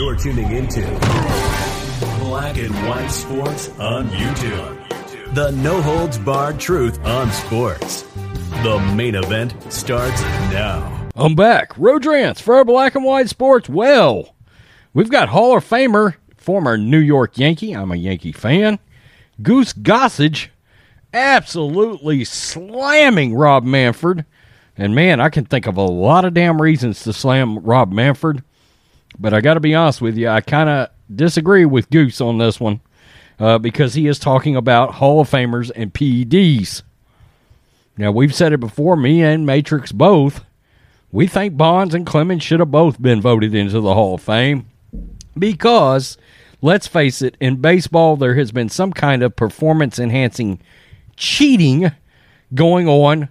You're tuning into Black and White Sports on YouTube. The no holds barred truth on sports. The main event starts now. I'm back. Rodrance for our black and white sports. Well, we've got Hall of Famer, former New York Yankee. I'm a Yankee fan. Goose Gossage absolutely slamming Rob Manfred. And man, I can think of a lot of damn reasons to slam Rob Manfred. But I got to be honest with you, I kind of disagree with Goose on this one uh, because he is talking about Hall of Famers and PEDs. Now, we've said it before, me and Matrix both. We think Bonds and Clemens should have both been voted into the Hall of Fame because, let's face it, in baseball, there has been some kind of performance enhancing cheating going on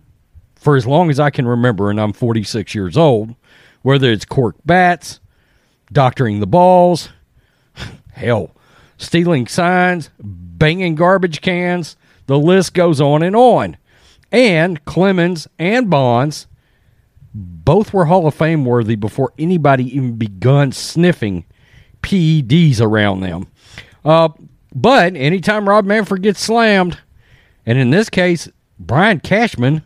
for as long as I can remember, and I'm 46 years old. Whether it's cork bats, doctoring the balls, hell, stealing signs, banging garbage cans, the list goes on and on. And Clemens and Bonds both were Hall of Fame worthy before anybody even begun sniffing PEDs around them. Uh, but anytime Rob Manfred gets slammed, and in this case, Brian Cashman,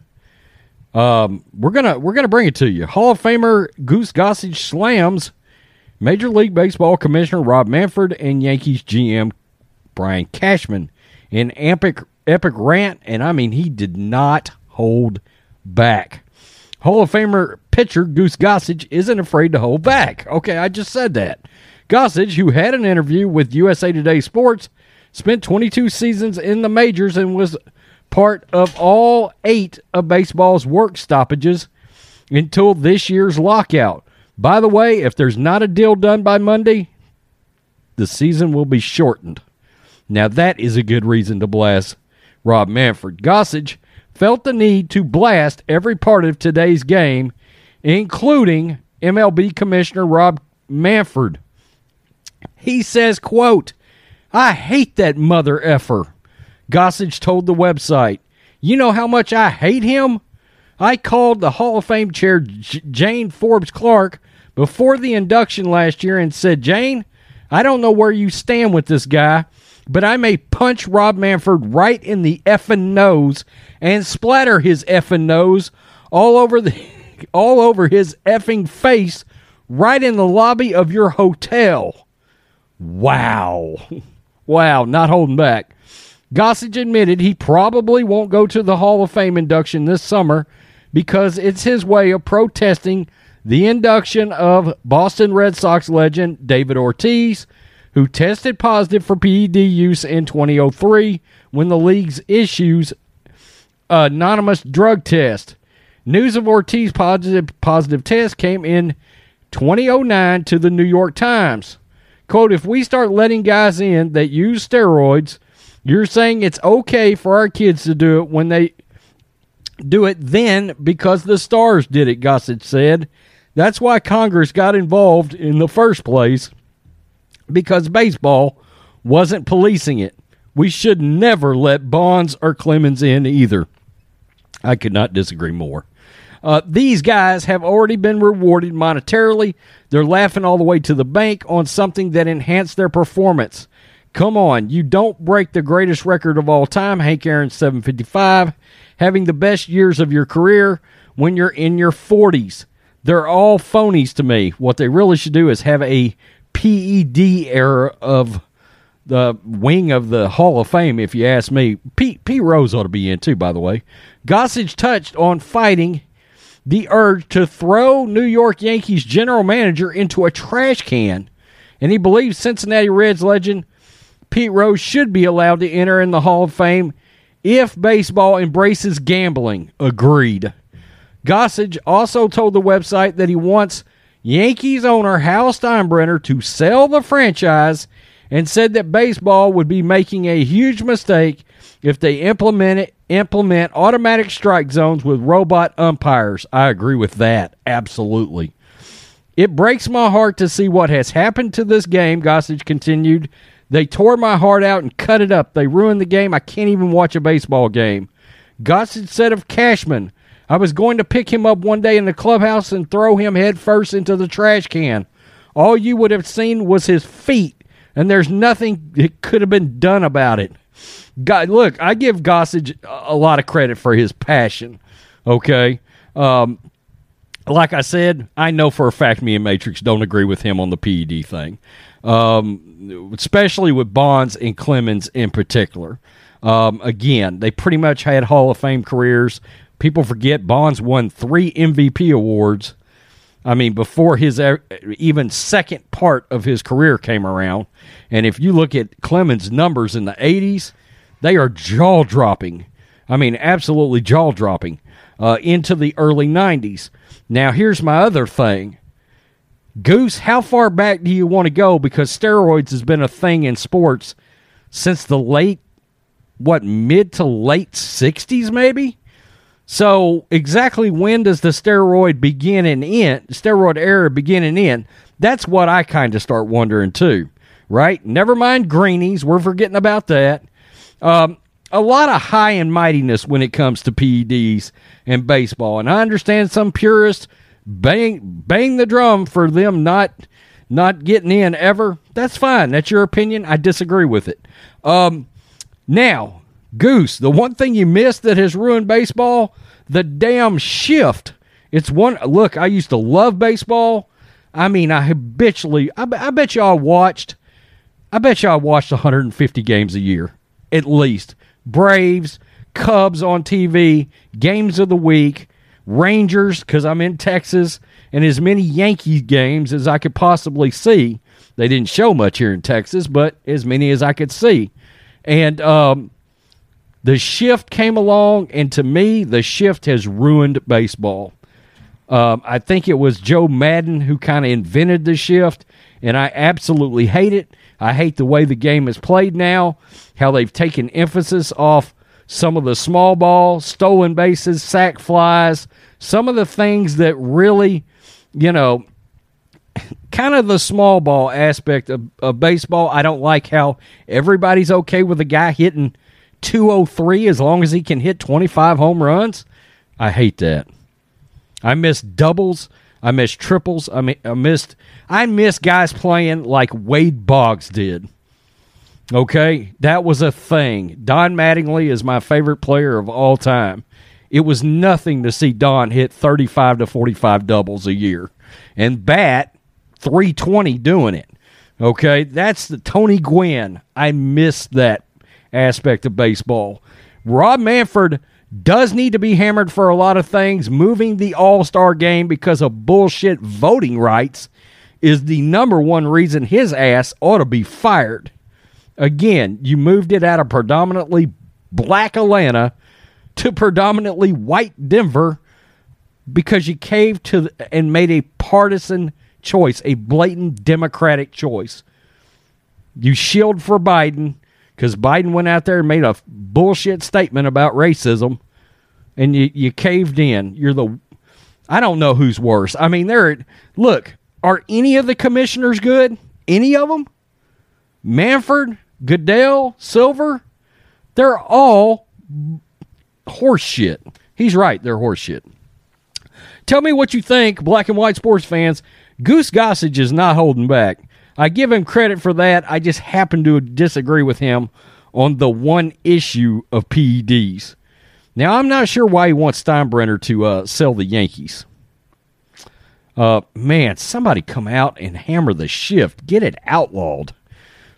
um, we're gonna we're gonna bring it to you. Hall of Famer Goose Gossage slams Major League Baseball Commissioner Rob Manfred and Yankees GM Brian Cashman in epic epic rant, and I mean he did not hold back. Hall of Famer pitcher Goose Gossage isn't afraid to hold back. Okay, I just said that. Gossage, who had an interview with USA Today Sports, spent 22 seasons in the majors and was part of all eight of baseball's work stoppages until this year's lockout. By the way, if there's not a deal done by Monday, the season will be shortened. Now, that is a good reason to blast Rob Manfred. Gossage felt the need to blast every part of today's game, including MLB Commissioner Rob Manfred. He says, quote, I hate that mother effer. Gossage told the website, You know how much I hate him? I called the Hall of Fame chair J- Jane Forbes Clark before the induction last year and said, Jane, I don't know where you stand with this guy, but I may punch Rob Manfred right in the effing nose and splatter his effing nose all over the all over his effing face right in the lobby of your hotel. Wow. Wow, not holding back. Gossage admitted he probably won't go to the Hall of Fame induction this summer because it's his way of protesting the induction of Boston Red Sox legend David Ortiz, who tested positive for PED use in 2003 when the league's issues anonymous drug test. News of Ortiz positive positive test came in 2009 to the New York Times. Quote, if we start letting guys in that use steroids, you're saying it's okay for our kids to do it when they do it then because the stars did it, Gossage said. That's why Congress got involved in the first place because baseball wasn't policing it. We should never let Bonds or Clemens in either. I could not disagree more. Uh, these guys have already been rewarded monetarily. They're laughing all the way to the bank on something that enhanced their performance. Come on, you don't break the greatest record of all time, Hank Aaron's 755, having the best years of your career when you're in your 40s. They're all phonies to me. What they really should do is have a PED era of the wing of the Hall of Fame, if you ask me. Pete P. Rose ought to be in too, by the way. Gossage touched on fighting the urge to throw New York Yankees general manager into a trash can, and he believes Cincinnati Reds legend Pete Rose should be allowed to enter in the Hall of Fame if baseball embraces gambling. Agreed. Gossage also told the website that he wants Yankees owner Hal Steinbrenner to sell the franchise and said that baseball would be making a huge mistake if they implement it, implement automatic strike zones with robot umpires. I agree with that. Absolutely. It breaks my heart to see what has happened to this game, Gossage continued. They tore my heart out and cut it up. They ruined the game. I can't even watch a baseball game. Gossage said of Cashman, I was going to pick him up one day in the clubhouse and throw him head first into the trash can. All you would have seen was his feet, and there's nothing that could have been done about it. God, look, I give Gossage a lot of credit for his passion. Okay. Um, like I said, I know for a fact me and Matrix don't agree with him on the PED thing, um, especially with Bonds and Clemens in particular. Um, again, they pretty much had Hall of Fame careers. People forget Bonds won three MVP awards. I mean, before his even second part of his career came around. And if you look at Clemens' numbers in the 80s, they are jaw dropping. I mean, absolutely jaw dropping uh, into the early 90s. Now, here's my other thing. Goose, how far back do you want to go? Because steroids has been a thing in sports since the late, what, mid to late 60s, maybe? So, exactly when does the steroid begin and end, steroid era begin and end? That's what I kind of start wondering too, right? Never mind greenies, we're forgetting about that. Um, a lot of high and mightiness when it comes to PEDs and baseball. And I understand some purists bang bang the drum for them not not getting in ever. That's fine. That's your opinion. I disagree with it. Um, now, Goose, the one thing you missed that has ruined baseball, the damn shift. It's one look, I used to love baseball. I mean, I habitually I, I bet y'all watched I bet y'all watched 150 games a year at least. Braves, Cubs on TV, games of the week, Rangers, because I'm in Texas, and as many Yankees games as I could possibly see. They didn't show much here in Texas, but as many as I could see. And um, the shift came along, and to me, the shift has ruined baseball. Um, I think it was Joe Maddon who kind of invented the shift, and I absolutely hate it. I hate the way the game is played now, how they've taken emphasis off some of the small ball, stolen bases, sac flies, some of the things that really, you know, kind of the small ball aspect of, of baseball. I don't like how everybody's okay with a guy hitting 203 as long as he can hit 25 home runs. I hate that. I miss doubles. I miss triples. I, mean, I missed. I miss guys playing like Wade Boggs did. Okay, that was a thing. Don Mattingly is my favorite player of all time. It was nothing to see Don hit 35 to 45 doubles a year and bat 320 doing it. Okay, that's the Tony Gwynn. I miss that aspect of baseball. Rob Manfred does need to be hammered for a lot of things. Moving the All Star game because of bullshit voting rights is the number one reason his ass ought to be fired. Again, you moved it out of predominantly black Atlanta to predominantly white Denver because you caved to and made a partisan choice, a blatant Democratic choice. You shield for Biden because Biden went out there and made a bullshit statement about racism, and you, you caved in. You're the I don't know who's worse. I mean, there. Look, are any of the commissioners good? Any of them? Manfred, Goodell, Silver, they're all horseshit. He's right, they're horseshit. Tell me what you think, black and white sports fans. Goose Gossage is not holding back. I give him credit for that. I just happen to disagree with him on the one issue of PEDs. Now, I'm not sure why he wants Steinbrenner to uh, sell the Yankees. Uh, man, somebody come out and hammer the shift. Get it outlawed.